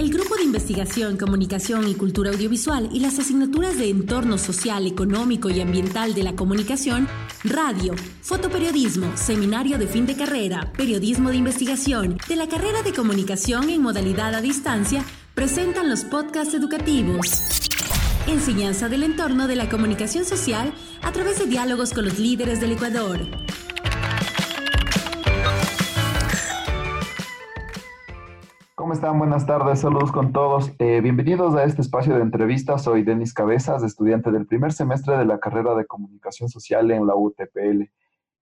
El Grupo de Investigación, Comunicación y Cultura Audiovisual y las asignaturas de Entorno Social, Económico y Ambiental de la Comunicación, Radio, Fotoperiodismo, Seminario de Fin de Carrera, Periodismo de Investigación, de la carrera de Comunicación en modalidad a distancia, presentan los podcasts educativos. Enseñanza del entorno de la comunicación social a través de diálogos con los líderes del Ecuador. ¿Cómo están? Buenas tardes, saludos con todos. Eh, bienvenidos a este espacio de entrevistas. Soy Denis Cabezas, estudiante del primer semestre de la carrera de Comunicación Social en la UTPL.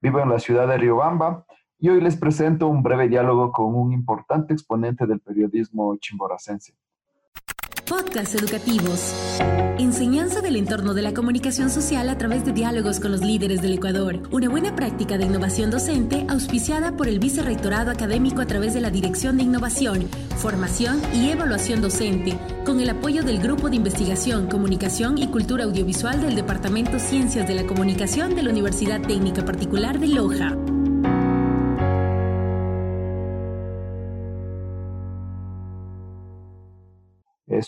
Vivo en la ciudad de Riobamba y hoy les presento un breve diálogo con un importante exponente del periodismo chimboracense. Podcast educativos. Enseñanza del entorno de la comunicación social a través de diálogos con los líderes del Ecuador. Una buena práctica de innovación docente auspiciada por el Vicerrectorado Académico a través de la Dirección de Innovación, Formación y Evaluación Docente, con el apoyo del Grupo de Investigación, Comunicación y Cultura Audiovisual del Departamento Ciencias de la Comunicación de la Universidad Técnica Particular de Loja.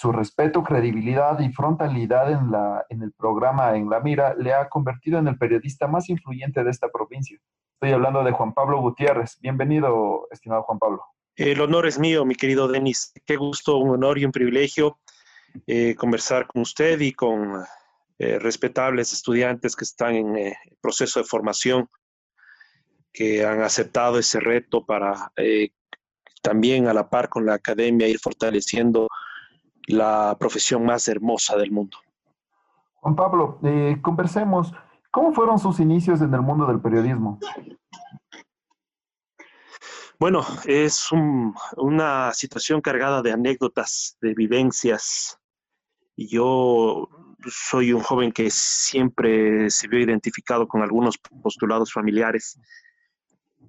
Su respeto, credibilidad y frontalidad en, la, en el programa En la Mira le ha convertido en el periodista más influyente de esta provincia. Estoy hablando de Juan Pablo Gutiérrez. Bienvenido, estimado Juan Pablo. El honor es mío, mi querido Denis. Qué gusto, un honor y un privilegio eh, conversar con usted y con eh, respetables estudiantes que están en proceso de formación, que han aceptado ese reto para también a la par con la academia ir fortaleciendo la profesión más hermosa del mundo. Juan Pablo, eh, conversemos. ¿Cómo fueron sus inicios en el mundo del periodismo? Bueno, es una situación cargada de anécdotas, de vivencias. Yo soy un joven que siempre se vio identificado con algunos postulados familiares.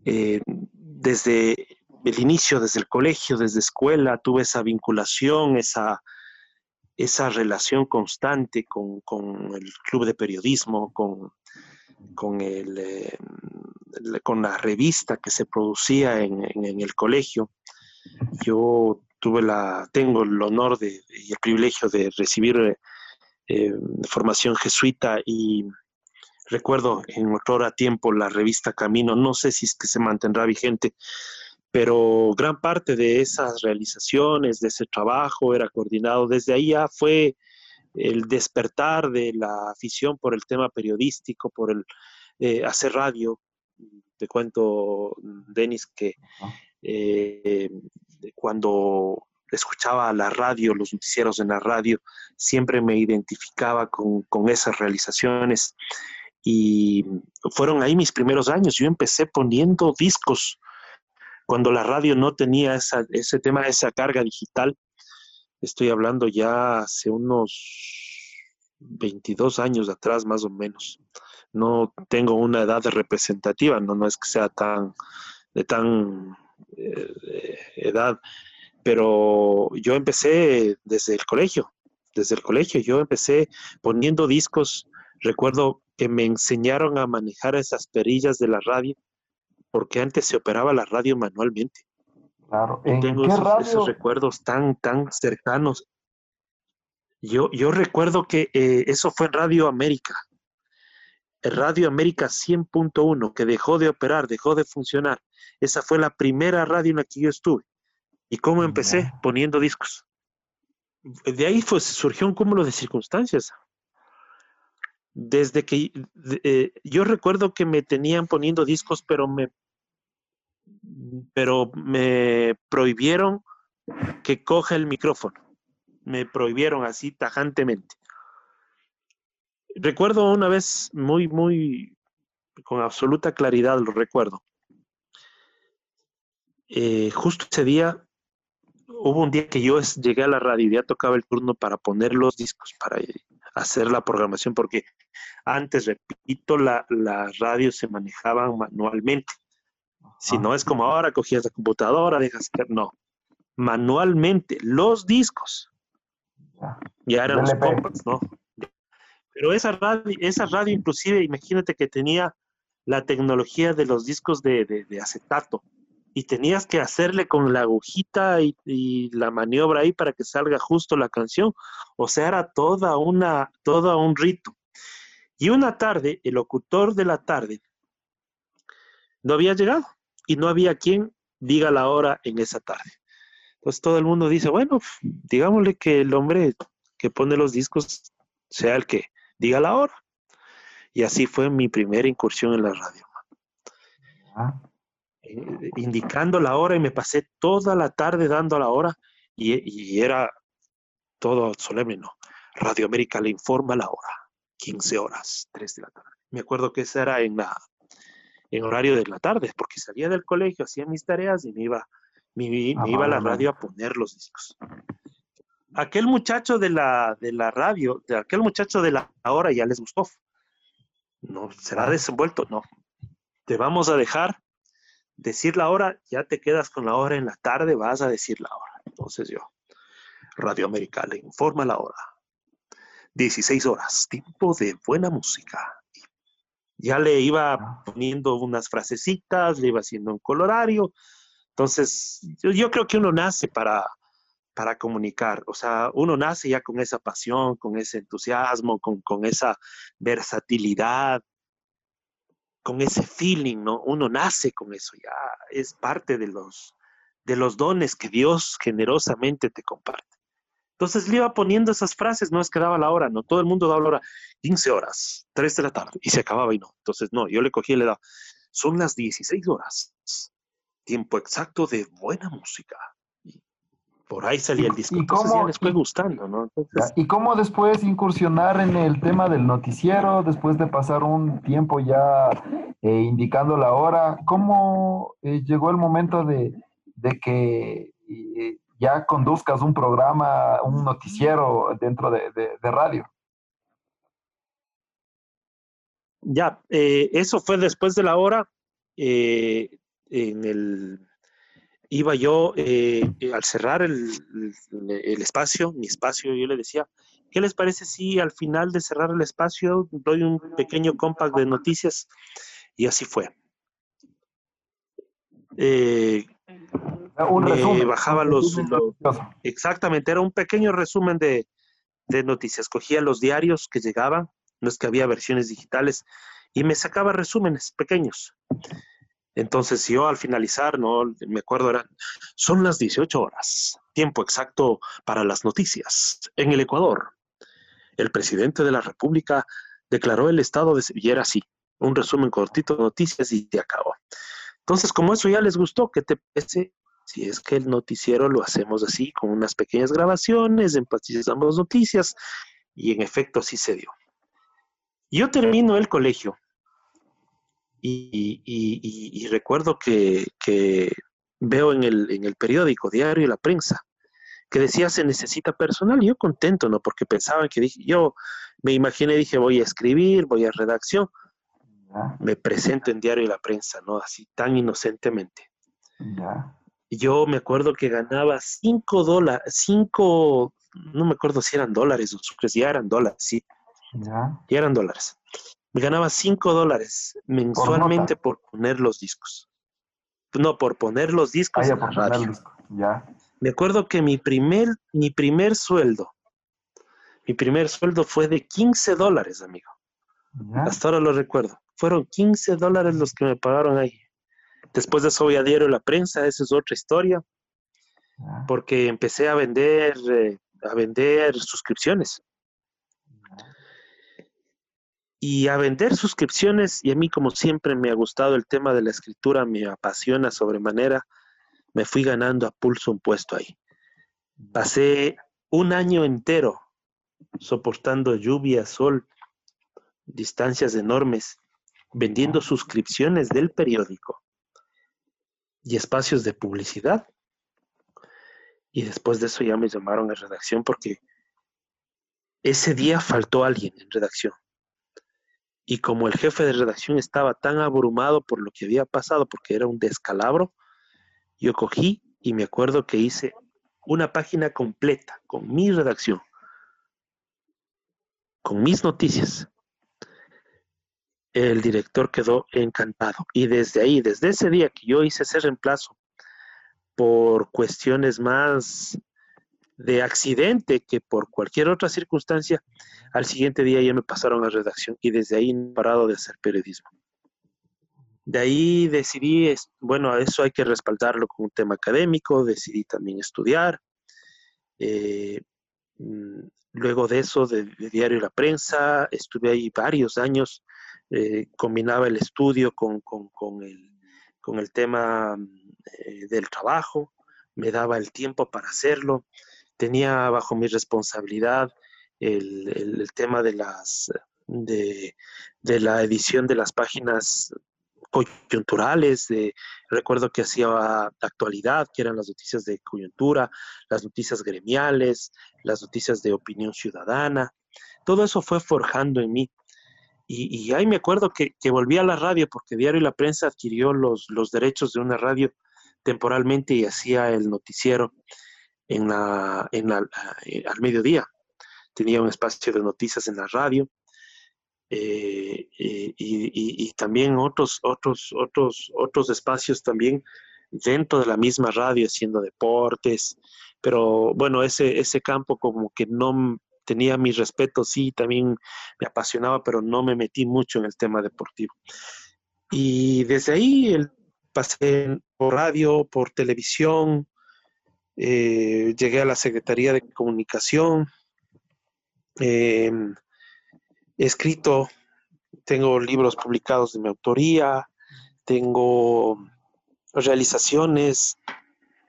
Eh, desde el inicio, desde el colegio, desde escuela, tuve esa vinculación, esa, esa relación constante con, el club de periodismo, con, con, el, eh, con la revista que se producía en, el colegio. Yo tuve la, tengo el honor y el privilegio de recibir eh, formación jesuita y recuerdo en otro tiempo la revista Camino, no sé si es que se mantendrá vigente, pero gran parte de esas realizaciones, de ese trabajo era coordinado. Desde ahí ya fue el despertar de la afición por el tema periodístico, por el eh, hacer radio. Te cuento, Denis, que eh, cuando escuchaba la radio, los noticieros en la radio, siempre me identificaba con, con esas realizaciones. Y fueron ahí mis primeros años. Yo empecé poniendo discos cuando la radio no tenía ese tema, esa carga digital, estoy hablando ya hace unos 22 años atrás más o menos. No tengo una edad representativa, no, no es que sea tan de tan eh, edad, pero yo empecé desde el colegio, desde el colegio, yo empecé poniendo discos, recuerdo que me enseñaron a manejar esas perillas de la radio porque antes se operaba la radio manualmente. Claro. tengo esos, recuerdos tan, tan cercanos. Yo, yo recuerdo que eh, eso fue en Radio América. Radio América 100.1, que dejó de operar, dejó de funcionar. Esa fue la primera radio en la que yo estuve. ¿Y cómo empecé? Poniendo discos. De ahí pues, surgió un cúmulo de circunstancias desde que eh, yo recuerdo que me tenían poniendo discos, pero me, pero me prohibieron que coja el micrófono. Me prohibieron así tajantemente. Recuerdo una vez muy, muy, con absoluta claridad lo recuerdo. Eh, justo ese día, hubo un día que yo llegué a la radio y ya tocaba el turno para poner los discos, para hacer la programación, porque antes, repito, la, las radios se manejaban manualmente. Si no es como ahora, cogías la computadora, dejas que no. Manualmente, los discos. Ya eran los compacts, ¿no? Pero esa radio, esa radio, inclusive, imagínate que tenía la tecnología de los discos de, de, acetato. y tenías que hacerle con la agujita y, la maniobra ahí para que salga justo la canción. O sea, era toda una, toda un rito. Y una tarde, el locutor de la tarde no había llegado y no había quien diga la hora en esa tarde. Entonces todo el mundo dice, bueno, digámosle que el hombre que pone los discos sea el que diga la hora. Y así fue mi primera incursión en la radio. Ah. Eh, indicando la hora y me pasé toda la tarde dando la hora y, era todo solemne, ¿no? Radio América le informa la hora, 15 horas, 3 de la tarde. Me acuerdo que esa era en, la, en horario de la tarde, porque salía del colegio, hacía mis tareas y me iba, me, iba a la radio a poner los discos. Aquel muchacho de la, de la radio, de aquel muchacho de la hora ya les gustó. No, será desenvuelto, no. Te vamos a dejar decir la hora, ya te quedas con la hora en la tarde, vas a decir la hora. Entonces yo, Radio América le informa la hora. 16 horas, tiempo de buena música. Ya le iba poniendo unas frasecitas, le iba haciendo un colorario. Entonces, yo, creo que uno nace para, para comunicar, o sea, uno nace ya con esa pasión, con ese entusiasmo, con, con esa versatilidad, con ese feeling, ¿no? Uno nace con eso, ya es parte de los, de los dones que Dios generosamente te comparte. Entonces le iba poniendo esas frases, no es que daba la hora, no, todo el mundo daba la hora, 15 horas, 3 de la tarde, y se acababa y no. Entonces, no, yo le cogí y le daba, son las 16 horas, tiempo exacto de buena música. por ahí salía el disco. ¿Y Entonces ya les fue gustando, ¿no? ¿Y cómo después incursionar en el tema del noticiero, después de pasar un tiempo ya eh, indicando la hora? ¿Cómo eh, llegó el momento de, que eh, ya conduzcas un programa, un noticiero dentro de, radio? Ya, eso fue después de la hora. en el iba yo eh, eh, al cerrar el, espacio, mi espacio, yo le decía, ¿qué les parece si al final de cerrar el espacio doy un pequeño compact de noticias? Y así fue. Un resumen, bajaba los, Exactamente, era un pequeño resumen de, de noticias. Cogía los diarios que llegaban, no es que había versiones digitales, y me sacaba resúmenes pequeños. Entonces yo al finalizar, no me acuerdo, era, son las 18 horas, tiempo exacto para las noticias. En el Ecuador, el presidente de la República declaró el estado de Sevilla así, un resumen cortito de noticias y te acabó. Entonces, como eso ya les gustó, ¿qué te parece? Si es que el noticiero lo hacemos así, con unas pequeñas grabaciones, enfatizamos noticias, y en efecto así se dio. Yo termino el colegio y, recuerdo que, veo en el, en el periódico diario La Prensa que decía se necesita personal. Y yo contento, ¿no? Porque pensaba que dije, yo me imaginé, dije, voy a escribir, voy a redacción. Me presento en diario La Prensa, ¿no? Así tan inocentemente. Yo me acuerdo que ganaba cinco dólares, cinco, no me acuerdo si eran dólares o ya eran dólares, sí. Ya. Ya eran dólares me ganaba 5 dólares mensualmente por, poner los discos. No, por poner los discos ah, en la radio. Ya. Me acuerdo que mi primer, mi primer sueldo, mi primer sueldo fue de 15 dólares, amigo. Hasta ahora lo recuerdo. Fueron 15 dólares los que me pagaron ahí. Después de eso voy a diario La Prensa, esa es otra historia. Porque empecé a vender, eh, a vender suscripciones y a vender suscripciones. Y a mí, como siempre, me ha gustado el tema de la escritura, me apasiona sobremanera. Me fui ganando a pulso un puesto ahí. Pasé un año entero soportando lluvia, sol, distancias enormes, vendiendo suscripciones del periódico y espacios de publicidad. Y después de eso ya me llamaron a redacción porque ese día faltó alguien en redacción. Y como el jefe de redacción estaba tan abrumado por lo que había pasado, porque era un descalabro, yo cogí y me acuerdo que hice una página completa con mi redacción, con mis noticias. El director quedó encantado y desde ahí, desde ese día que yo hice ese reemplazo por cuestiones más de accidente que por cualquier otra circunstancia, al siguiente día ya me pasaron a redacción y desde ahí no he parado de hacer periodismo. De ahí decidí, bueno, eso hay que respaldarlo con un tema académico, decidí también estudiar. Eh, mm, luego de eso, de, Diario La Prensa, estuve ahí varios años, eh, combinaba el estudio con, el, con el, tema eh, del trabajo, me daba el tiempo para hacerlo, tenía bajo mi responsabilidad el, tema de las de, de, la edición de las páginas coyunturales, de, recuerdo que hacía actualidad, que eran las noticias de coyuntura, las noticias gremiales, las noticias de opinión ciudadana. Todo eso fue forjando en mí. Y, ahí me acuerdo que, volví a la radio porque Diario y la Prensa adquirió los, los derechos de una radio temporalmente y hacía el noticiero en la, en eh, al mediodía. Tenía un espacio de noticias en la radio eh, eh, y, también otros, otros, otros, otros espacios también dentro de la misma radio haciendo deportes, pero bueno, ese, ese campo como que no tenía mi respeto, sí, también me apasionaba, pero no me metí mucho en el tema deportivo. Y desde ahí el, pasé por radio, por televisión, eh, llegué a la Secretaría de Comunicación, em, he escrito, tengo libros publicados de mi autoría, tengo realizaciones,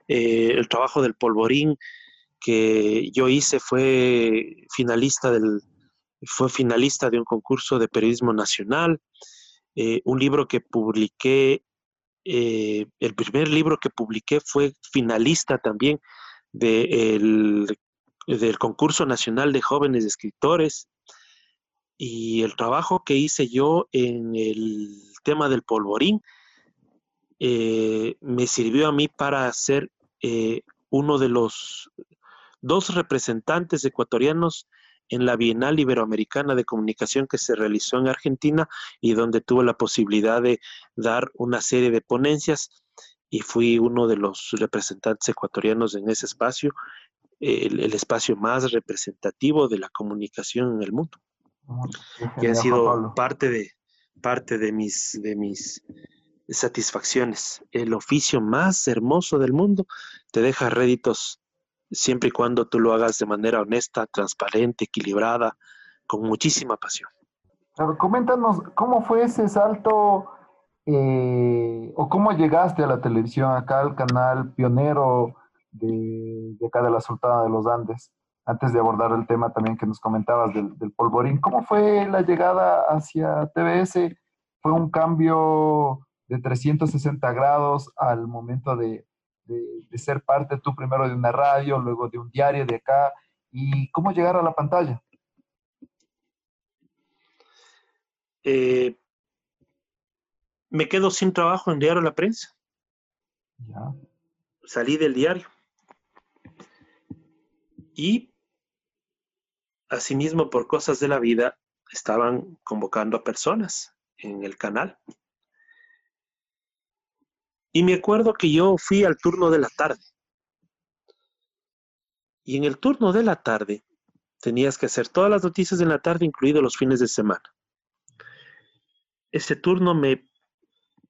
eh, el trabajo del polvorín que yo hice fue finalista del fue finalista de un concurso de periodismo nacional, eh, un libro que publiqué, eh, el primer libro que publiqué fue finalista también del concurso nacional de jóvenes escritores y el trabajo que hice yo en el tema del polvorín eh, me sirvió a mí para ser uno de los dos representantes ecuatorianos en la Bienal Iberoamericana de Comunicación que se realizó en Argentina y donde tuve la posibilidad de dar una serie de ponencias y fui uno de los representantes ecuatorianos en ese espacio, el, el espacio más representativo de la comunicación en el mundo que ha sido parte de, parte de mis, de mis satisfacciones. El oficio más hermoso del mundo te deja réditos siempre y cuando tú lo hagas de manera honesta, transparente, equilibrada, con muchísima pasión. coméntanos, ¿cómo fue ese salto eh, o cómo llegaste a la televisión, acá al canal pionero de, de acá de la Sultana de los Andes? antes de abordar el tema también que nos comentabas del, polvorín, ¿cómo fue la llegada hacia TBS? ¿Fue un cambio de 360 grados al momento de, ser parte tú primero de una radio, luego de un diario de acá? ¿Y cómo llegar a la pantalla? Eh, me quedo sin trabajo en Diario La Prensa. Ya. Salí del diario. Y Asimismo, por cosas de la vida, estaban convocando a personas en el canal. Y me acuerdo que yo fui al turno de la tarde. Y en el turno de la tarde tenías que hacer todas las noticias de la tarde, incluidos los fines de semana. Ese turno me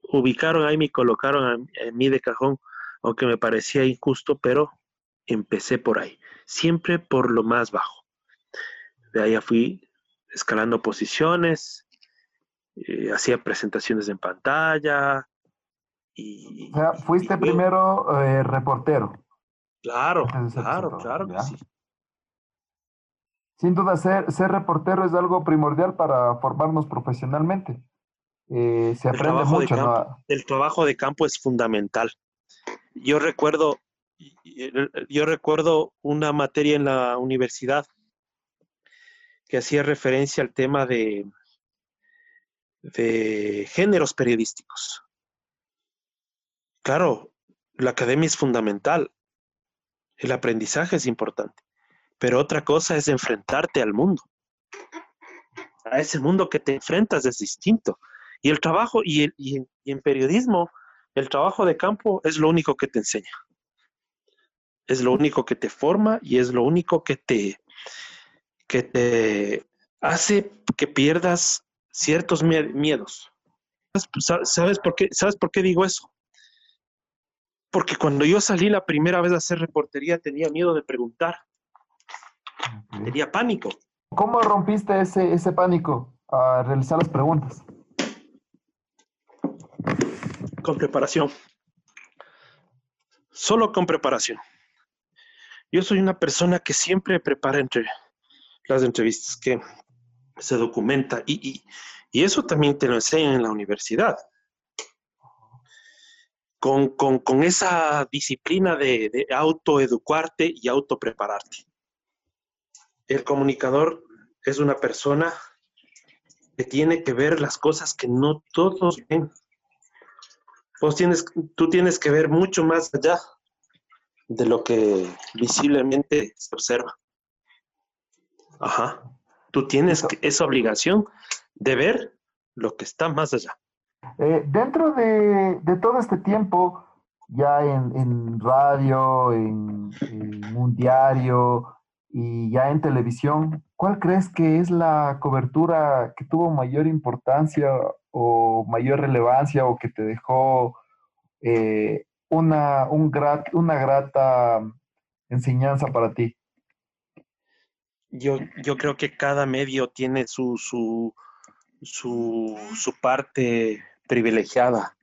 ubicaron ahí, me colocaron a, mí de cajón, aunque me parecía injusto, pero empecé por ahí, siempre por lo más bajo. De ahí fui escalando posiciones, eh, hacía presentaciones en pantalla. Y, o sea, fuiste primero eh, reportero. Claro, claro, claro que sí. Sin duda, ser, ser reportero es algo primordial para formarnos profesionalmente. Eh, se aprende mucho. ¿no? El trabajo de campo es fundamental. Yo recuerdo, yo recuerdo una materia en la universidad que hacía referencia al tema de, de géneros periodísticos. Claro, la academia es fundamental, el aprendizaje es importante, pero otra cosa es enfrentarte al mundo. A ese mundo que te enfrentas es distinto. Y el trabajo, y, y en periodismo, el trabajo de campo es lo único que te enseña. es lo único que te forma y es lo único que te, que te hace que pierdas ciertos miedos. ¿Sabes por qué, ¿Sabes por qué digo eso? Porque cuando yo salí la primera vez a hacer reportería tenía miedo de preguntar. Tenía pánico. ¿Cómo rompiste ese, ese pánico a realizar las preguntas? Con preparación. Solo con preparación. Yo soy una persona que siempre prepara entre las entrevistas, que se documenta y, eso también te lo enseñan en la universidad. Con, esa disciplina de, de autoeducarte y autoprepararte. El comunicador es una persona que tiene que ver las cosas que no todos ven. Vos tienes, tú tienes que ver mucho más allá de lo que visiblemente se observa. Ajá. Tú tienes esa obligación de ver lo que está más allá. Eh, dentro de, todo este tiempo, ya en, radio, en, en, un diario y ya en televisión, ¿cuál crees que es la cobertura que tuvo mayor importancia o mayor relevancia o que te dejó eh, una, un una grata enseñanza para ti? Yo, yo creo que cada medio tiene su, su, su parte privilegiada.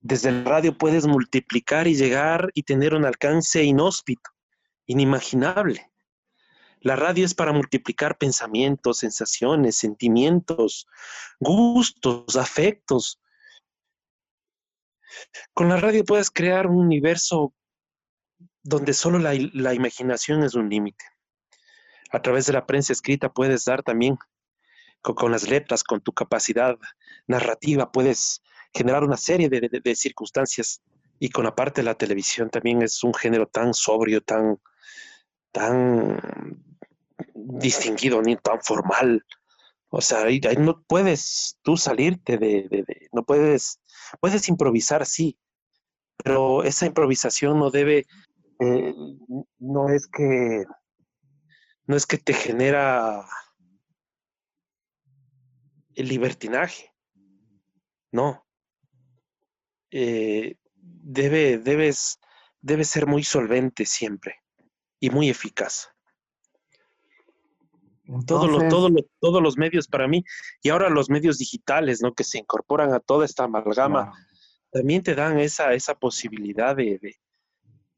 Desde el radio puedes multiplicar y llegar y tener un alcance inhóspito, inimaginable. La radio es para multiplicar pensamientos, sensaciones, sentimientos, gustos, afectos, con la radio puedes crear un universo donde solo la, imaginación es un límite. A través de la prensa escrita puedes dar también con, las letras, con tu capacidad narrativa, puedes generar una serie de, circunstancias. Y con la parte de la televisión también es un género tan sobrio, tan, tan distinguido, ni tan formal. O sea, ahí, no puedes tú salirte de, no puedes Puedes improvisar, sí, pero esa improvisación no debe, eh, no es que, no es que te genera el libertinaje, no. Eh, debe, debes, debe ser muy solvente siempre y muy eficaz. Todos, los, todos, los, todos los medios para mí, y ahora los medios digitales, ¿no? Que se incorporan a toda esta amalgama, también te dan esa, esa posibilidad de,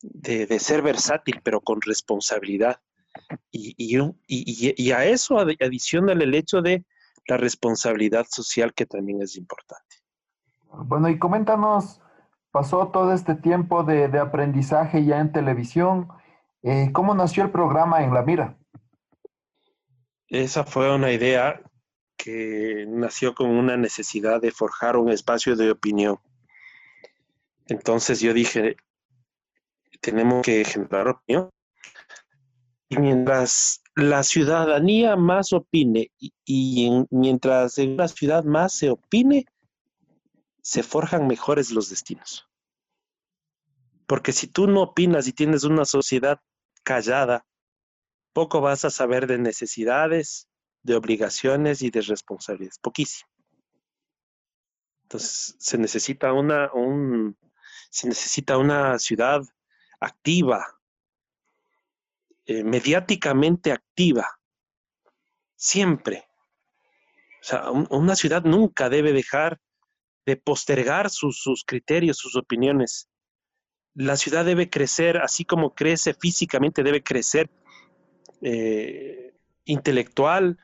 de, ser versátil, pero con responsabilidad. Y, y, a eso adiciona el hecho de la responsabilidad social, que también es importante. Bueno, y coméntanos, pasó todo este tiempo de, aprendizaje ya en televisión, eh, ¿cómo nació el programa En la Mira? Esa fue una idea que nació con una necesidad de forjar un espacio de opinión. Entonces yo dije, tenemos que generar opinión. Y mientras la ciudadanía más opine y, mientras en una ciudad más se opine, se forjan mejores los destinos. Porque si tú no opinas y tienes una sociedad callada, poco vas a saber de necesidades, de obligaciones y de responsabilidades, poquísimo. Entonces, se necesita una, un, se necesita una ciudad activa, eh, mediáticamente activa, siempre. O sea, una ciudad nunca debe dejar de postergar sus, criterios, sus opiniones. La ciudad debe crecer, así como crece físicamente, debe crecer eh, intelectual,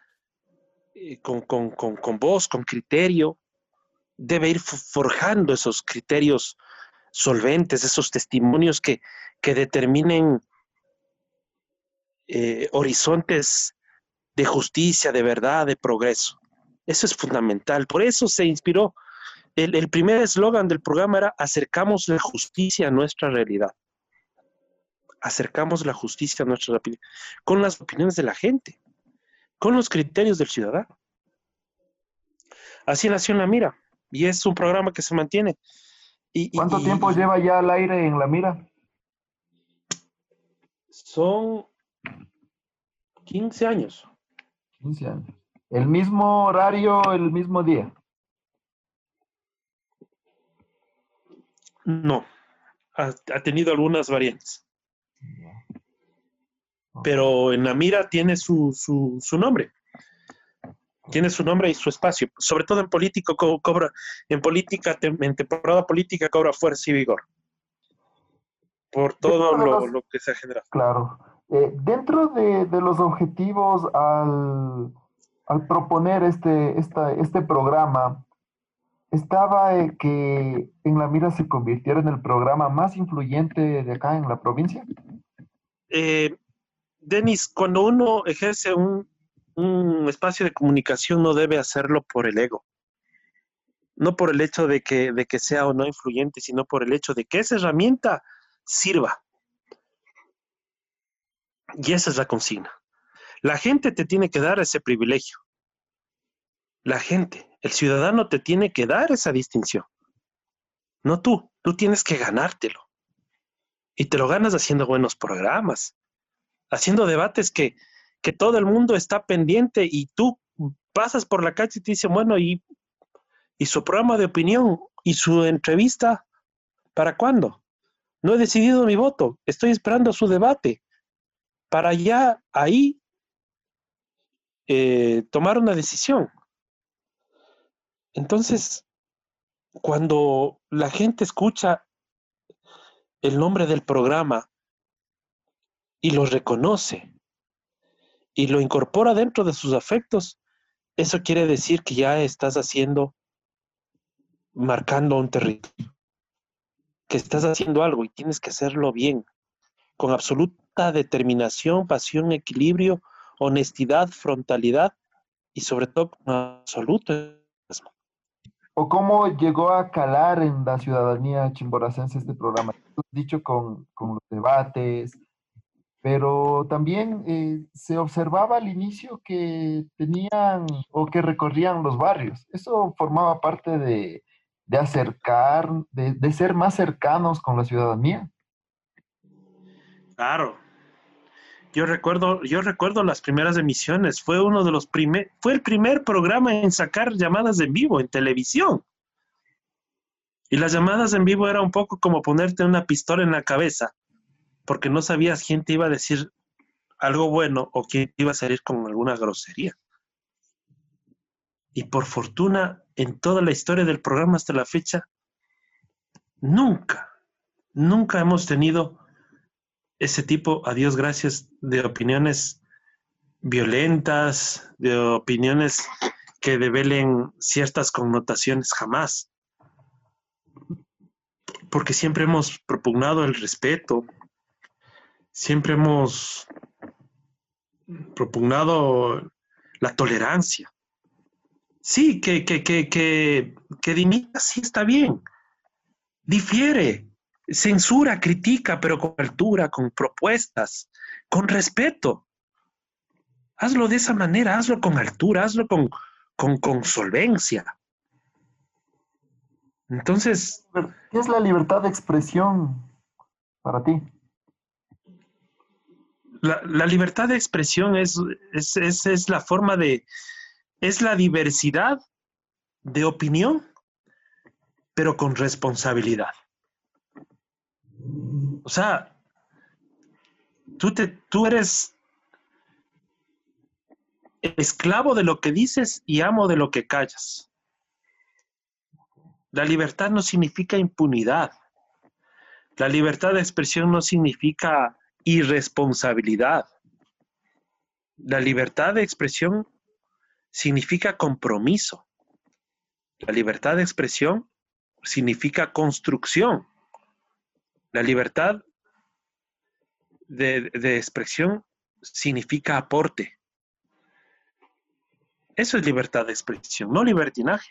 eh, con, voz, con criterio, debe ir forjando esos criterios solventes, esos testimonios que, determinen eh, horizontes de justicia, de verdad, de progreso. Eso es fundamental. Por eso se inspiró. El, el primer eslogan del programa era acercamos la justicia a nuestra realidad acercamos la justicia a nuestra con las opiniones de la gente, con los criterios del ciudadano. Así nació en La Mira y es un programa que se mantiene. ¿Cuánto tiempo lleva ya al aire en La Mira? Son 15 años. 15 años. ¿El mismo horario, el mismo día? No, ha, tenido algunas variantes. Pero en la mira tiene su, su, nombre. Tiene su nombre y su espacio. Sobre todo en político cobra, en política, en temporada política cobra fuerza y vigor. Por todo lo, que se ha generado. Claro. Eh, dentro de, los objetivos al, al proponer este, esta, este programa, estaba eh, que en la mira se convirtiera en el programa más influyente de acá en la provincia? Eh, Denis, cuando uno ejerce un, espacio de comunicación no debe hacerlo por el ego. No por el hecho de que, de que sea o no influyente, sino por el hecho de que esa herramienta sirva. Y esa es la consigna. La gente te tiene que dar ese privilegio. La gente, el ciudadano te tiene que dar esa distinción. No tú, tú tienes que ganártelo. Y te lo ganas haciendo buenos programas, haciendo debates que, que todo el mundo está pendiente y tú pasas por la calle y te dicen, bueno, y, y su programa de opinión y su entrevista, ¿para cuándo? No he decidido mi voto, estoy esperando su debate para ya ahí eh, tomar una decisión. Entonces, cuando la gente escucha el nombre del programa y lo reconoce y lo incorpora dentro de sus afectos, eso quiere decir que ya estás haciendo, marcando un territorio, que estás haciendo algo y tienes que hacerlo bien, con absoluta determinación, pasión, equilibrio, honestidad, frontalidad y sobre todo con absoluto o cómo llegó a calar en la ciudadanía chimboracense este programa. Dicho con, los debates, pero también eh, se observaba al inicio que tenían o que recorrían los barrios. Eso formaba parte de, acercar, de, de, ser más cercanos con la ciudadanía. Claro. Yo recuerdo, yo recuerdo las primeras emisiones. Fue uno de los primeros, fue el primer programa en sacar llamadas en vivo en televisión. Y las llamadas en vivo era un poco como ponerte una pistola en la cabeza, porque no sabías quién te iba a decir algo bueno o quién iba a salir con alguna grosería. Y por fortuna, en toda la historia del programa hasta la fecha, nunca, nunca hemos tenido ese tipo, a Dios gracias, de opiniones violentas, de opiniones que develen ciertas connotaciones, jamás porque siempre hemos propugnado el respeto, siempre hemos propugnado la tolerancia. Sí, que, que, que, que, que dimita, sí está bien. Difiere, censura, critica, pero con altura, con propuestas, con respeto. Hazlo de esa manera, hazlo con altura, hazlo con, con, con solvencia. Entonces... ¿Qué es la libertad de expresión para ti? La, libertad de expresión es, es, es, la forma de... es la diversidad de opinión, pero con responsabilidad. O sea, tú, te, tú eres esclavo de lo que dices y amo de lo que callas. La libertad no significa impunidad. La libertad de expresión no significa irresponsabilidad. La libertad de expresión significa compromiso. La libertad de expresión significa construcción. La libertad de, expresión significa aporte. Eso es libertad de expresión, no libertinaje.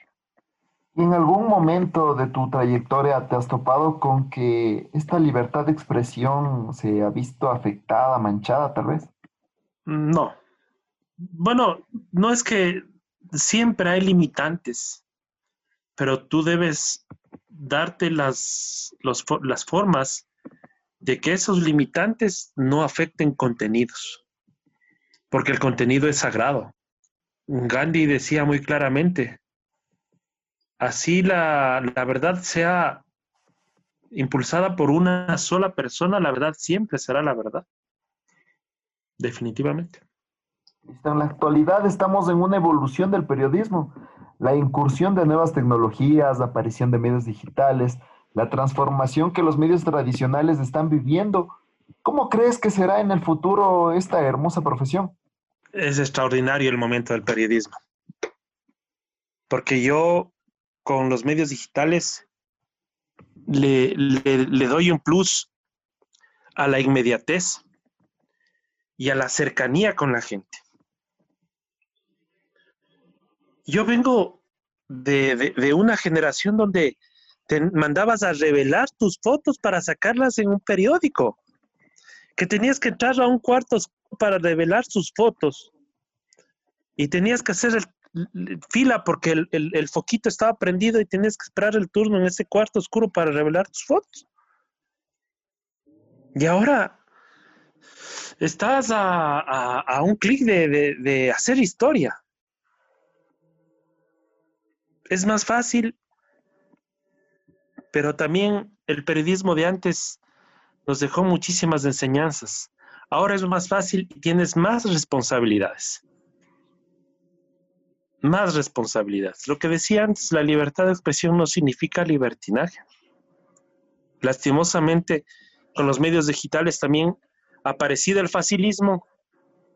¿En algún momento de tu trayectoria te has topado con que esta libertad de expresión se ha visto afectada, manchada tal vez? No. Bueno, no es que siempre hay limitantes, pero tú debes darte las, las formas de que esos limitantes no afecten contenidos, porque el contenido es sagrado. Gandhi decía muy claramente, así la, la verdad sea impulsada por una sola persona, la verdad siempre será la verdad. Definitivamente. En la actualidad estamos en una evolución del periodismo. La incursión de nuevas tecnologías, la aparición de medios digitales, la transformación que los medios tradicionales están viviendo. ¿Cómo crees que será en el futuro esta hermosa profesión? Es extraordinario el momento del periodismo. Porque yo con los medios digitales le, le, doy un plus a la inmediatez y a la cercanía con la gente. Yo vengo de, de, una generación donde te mandabas a revelar tus fotos para sacarlas en un periódico, que tenías que entrar a un cuarto para revelar sus fotos y tenías que hacer fila porque el, el, foquito estaba prendido y tenías que esperar el turno en ese cuarto oscuro para revelar tus fotos. Y ahora estás a, un clic de, hacer historia. Es más fácil, pero también el periodismo de antes nos dejó muchísimas enseñanzas. Ahora es más fácil y tienes más responsabilidades. Más responsabilidades. Lo que decía antes, la libertad de expresión no significa libertinaje. Lastimosamente, con los medios digitales también aparecido el facilismo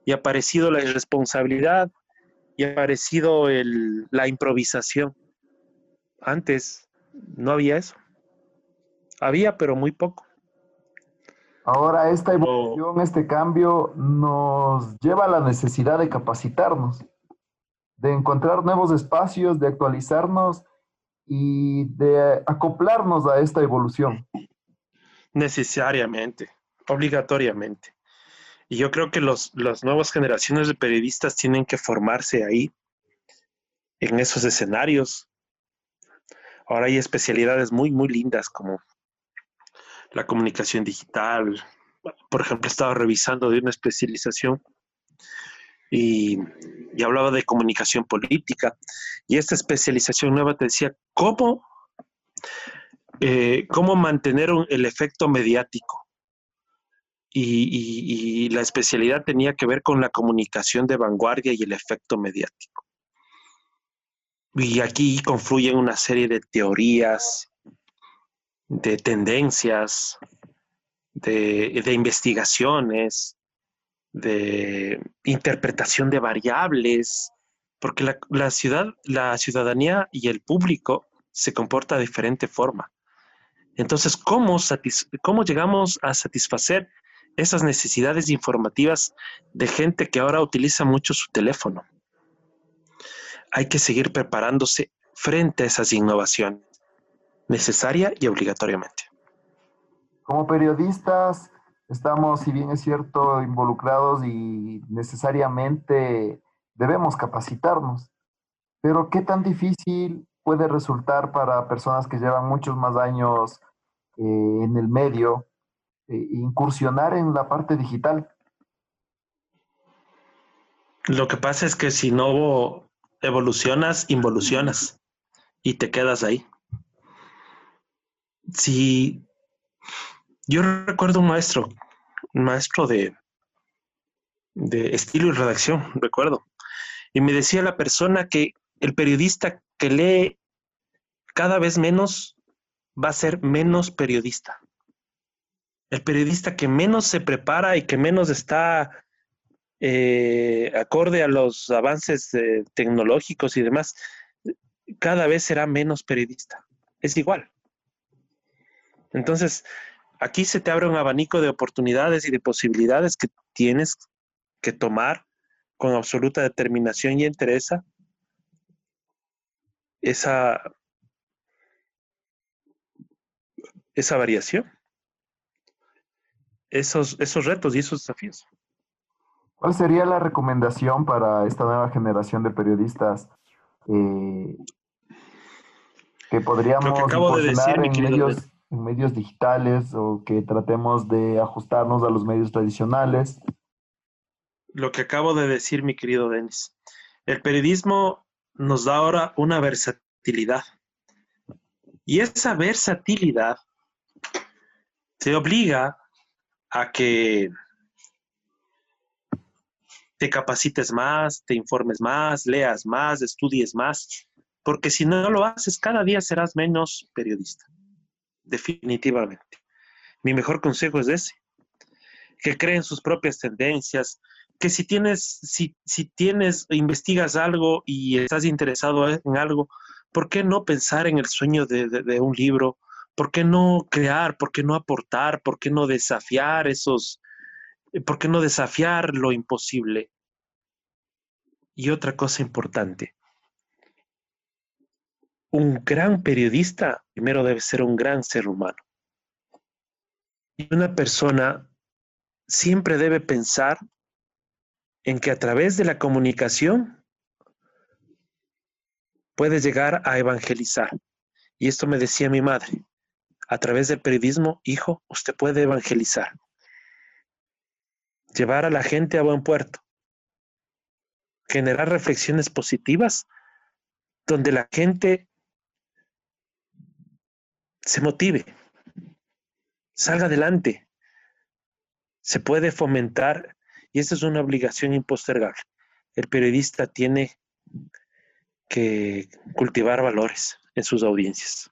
y aparecido la irresponsabilidad y aparecido la improvisación. Antes no había eso. Había, pero muy poco. Ahora esta evolución, este cambio nos lleva a la necesidad de capacitarnos, de encontrar nuevos espacios, de actualizarnos y de acoplarnos a esta evolución. Necesariamente obligatoriamente. Y yo creo que los, las nuevas generaciones de periodistas tienen que formarse ahí, en esos escenarios. Ahora hay especialidades muy, muy lindas como la comunicación digital. Por ejemplo, estaba revisando de una especialización y, hablaba de comunicación política. Y esta especialización nueva te decía cómo, eh, cómo mantener el efecto mediático y, la especialidad tenía que ver con la comunicación de vanguardia y el efecto mediático. Y aquí confluyen una serie de teorías, de tendencias, de, investigaciones, de interpretación de variables, porque la, ciudad, la ciudadanía y el público se comporta de diferente forma. Entonces, ¿cómo, ¿cómo llegamos a satisfacer esas necesidades informativas de gente que ahora utiliza mucho su teléfono. Hay que seguir preparándose frente a esas innovaciones, necesaria y obligatoriamente. Como periodistas, estamos, si bien es cierto, involucrados y necesariamente debemos capacitarnos. Pero ¿qué tan difícil puede resultar para personas que llevan muchos más años eh, en el medio eh, incursionar en la parte digital? Lo que pasa es que si no evolucionas, involucionas y te quedas ahí. Si yo recuerdo un maestro, un maestro de, de estilo y redacción, recuerdo, y me decía la persona que el periodista que lee cada vez menos va a ser menos periodista el periodista que menos se prepara y que menos está eh, acorde a los avances eh, tecnológicos y demás, cada vez será menos periodista. Es igual. Entonces, aquí se te abre un abanico de oportunidades y de posibilidades que tienes que tomar con absoluta determinación y interesa esa, esa variación esos, esos retos y esos desafíos. ¿Cuál sería la recomendación para esta nueva generación de periodistas eh, que podríamos que acabo de decir, mi medios en medios digitales o que tratemos de ajustarnos a los medios tradicionales. Lo que acabo de decir, mi querido Denis. El periodismo nos da ahora una versatilidad. Y esa versatilidad te obliga a que te capacites más, te informes más, leas más, estudies más, porque si no lo haces, cada día serás menos periodista, definitivamente. Mi mejor consejo es ese, que creen sus propias tendencias, que si tienes, si, si tienes, investigas algo y estás interesado en algo, ¿por qué no pensar en el sueño de, de un libro? ¿Por qué no crear? ¿Por qué no aportar? ¿Por qué no desafiar esos, eh, ¿Por qué no desafiar lo imposible? Y otra cosa importante, un gran periodista primero debe ser un gran ser humano. Y una persona siempre debe pensar en que a través de la comunicación puede llegar a evangelizar. Y esto me decía mi madre, a través del periodismo, hijo, usted puede evangelizar llevar a la gente a buen puerto, generar reflexiones positivas donde la gente se motive, salga adelante, se puede fomentar y esa es una obligación impostergable. El periodista tiene que cultivar valores en sus audiencias.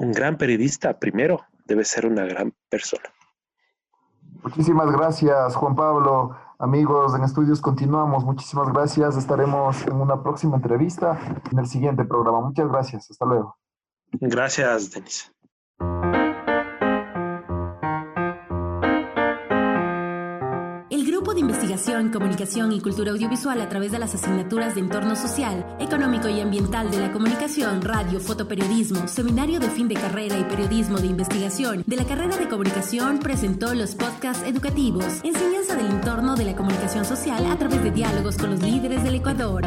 Un gran periodista primero debe ser una gran persona. Muchísimas gracias, Juan Pablo. Amigos en estudios, continuamos. Muchísimas gracias. Estaremos en una próxima entrevista en el siguiente programa. Muchas gracias. Hasta luego. Gracias, Denis. Comunicación y Cultura Audiovisual a través de las asignaturas de Entorno Social, Económico y Ambiental de la Comunicación, Radio, Fotoperiodismo, Seminario de Fin de Carrera y Periodismo de Investigación de la carrera de Comunicación presentó los podcasts educativos, enseñanza del entorno de la comunicación social a través de diálogos con los líderes del Ecuador.